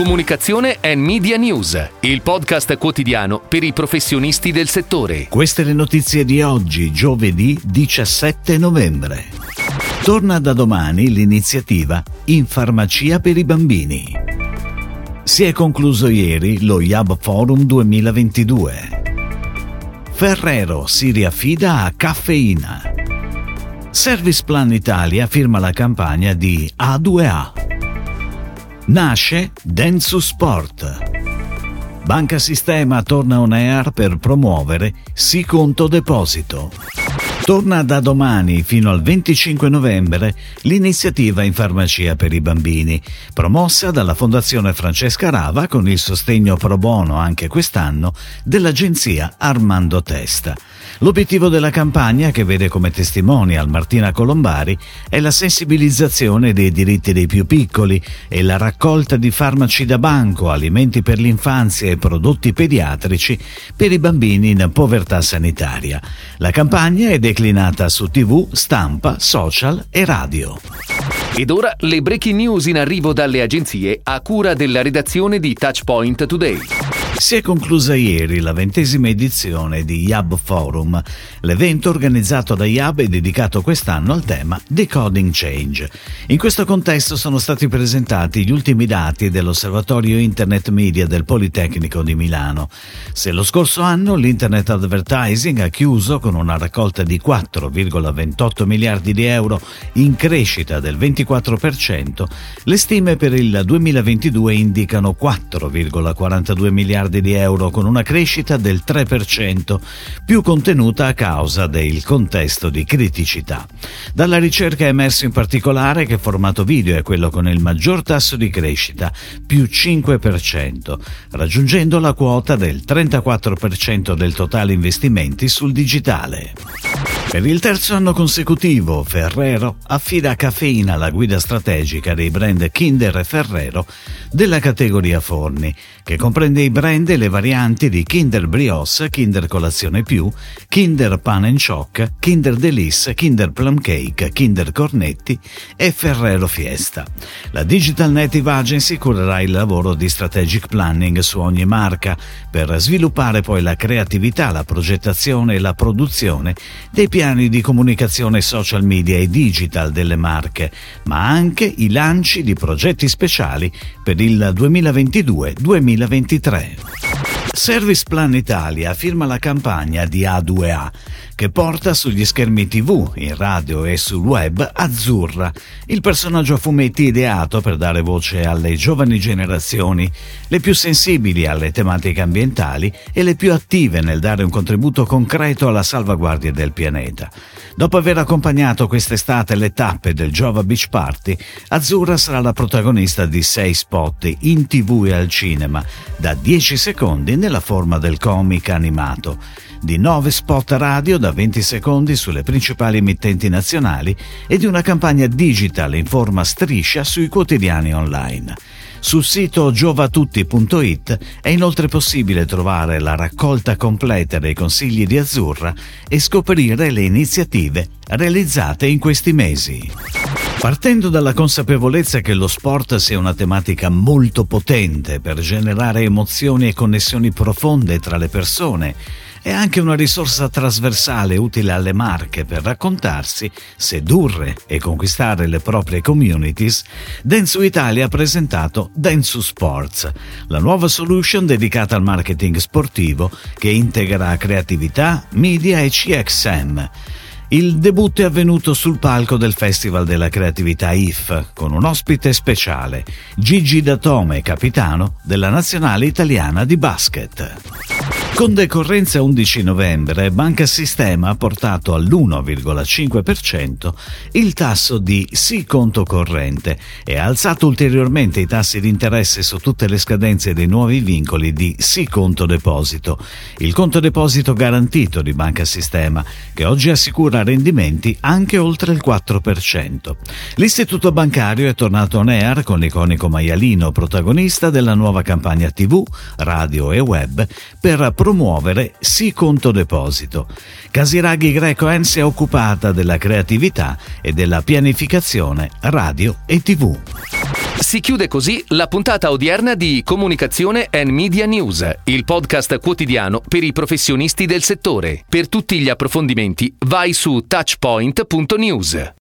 Comunicazione e Media News, il podcast quotidiano per i professionisti del settore. Queste le notizie di oggi, giovedì 17 novembre. Torna da domani l'iniziativa In farmacia per i bambini. Si è concluso ieri lo IAB Forum 2022. Ferrero si riaffida a caffeina. Service Plan Italia firma la campagna di A2A. Nasce Densu Sport. Banca Sistema torna on air per promuovere Sì Conto Deposito. Torna da domani fino al 25 novembre l'iniziativa in farmacia per i bambini, promossa dalla Fondazione Francesca Rava con il sostegno pro bono anche quest'anno dell'agenzia Armando Testa. L'obiettivo della campagna, che vede come testimonial Martina Colombari, è la sensibilizzazione dei diritti dei più piccoli e la raccolta di farmaci da banco, alimenti per l'infanzia e prodotti pediatrici per i bambini in povertà sanitaria. La campagna è declinata su tv, stampa, social e radio. Ed ora le breaking news in arrivo dalle agenzie a cura della redazione di Touchpoint Today. Si è conclusa ieri la ventesima edizione di Yab Forum. L'evento organizzato da Yab è dedicato quest'anno al tema Decoding Change. In questo contesto sono stati presentati gli ultimi dati dell'Osservatorio Internet Media del Politecnico di Milano. Se lo scorso anno l'Internet Advertising ha chiuso con una raccolta di 4,28 miliardi di euro in crescita del 24%, le stime per il 2022 indicano 4,42 miliardi miliardi di euro con una crescita del 3%, più contenuta a causa del contesto di criticità. Dalla ricerca è emerso in particolare che formato video è quello con il maggior tasso di crescita, più 5%, raggiungendo la quota del 34% del totale investimenti sul digitale. Per il terzo anno consecutivo, Ferrero affida a Caffeina la guida strategica dei brand Kinder e Ferrero della categoria forni, che comprende i brand e le varianti di Kinder Brioche, Kinder Colazione Più, Kinder Pan and Choc, Kinder Delice, Kinder Plum Cake, Kinder Cornetti e Ferrero Fiesta. La Digital Native Agency curerà il lavoro di strategic planning su ogni marca per sviluppare poi la creatività, la progettazione e la produzione dei piani piani di comunicazione social media e digital delle marche, ma anche i lanci di progetti speciali per il 2022-2023. Service Plan Italia firma la campagna di A2A che porta sugli schermi TV, in radio e sul web Azzurra, il personaggio a fumetti ideato per dare voce alle giovani generazioni, le più sensibili alle tematiche ambientali e le più attive nel dare un contributo concreto alla salvaguardia del pianeta. Dopo aver accompagnato quest'estate le tappe del Jova Beach Party, Azzurra sarà la protagonista di sei spot in TV e al cinema, da 10 secondi nella forma del comic animato, di 9 spot radio da 20 secondi sulle principali emittenti nazionali e di una campagna digital in forma striscia sui quotidiani online. Sul sito giovatutti.it è inoltre possibile trovare la raccolta completa dei consigli di Azzurra e scoprire le iniziative realizzate in questi mesi. Partendo dalla consapevolezza che lo sport sia una tematica molto potente per generare emozioni e connessioni profonde tra le persone, è anche una risorsa trasversale utile alle marche per raccontarsi, sedurre e conquistare le proprie communities, Densu Italia ha presentato Densu Sports, la nuova solution dedicata al marketing sportivo che integra creatività, media e CXM. Il debutto è avvenuto sul palco del Festival della Creatività IF con un ospite speciale, Gigi Datome, capitano della nazionale italiana di basket. Con decorrenza 11 novembre, Banca Sistema ha portato all'1,5% il tasso di sì conto corrente e ha alzato ulteriormente i tassi di interesse su tutte le scadenze dei nuovi vincoli di sì conto deposito, il conto deposito garantito di Banca Sistema, che oggi assicura rendimenti anche oltre il 4%. L'istituto bancario è tornato on air con l'iconico maialino protagonista della nuova campagna TV, radio e web per promuovere Sì Conto Deposito. Casiraghi Greco En è occupata della creatività e della pianificazione radio e tv. Si chiude così la puntata odierna di Comunicazione and Media News, il podcast quotidiano per i professionisti del settore. Per tutti gli approfondimenti vai su touchpoint.news.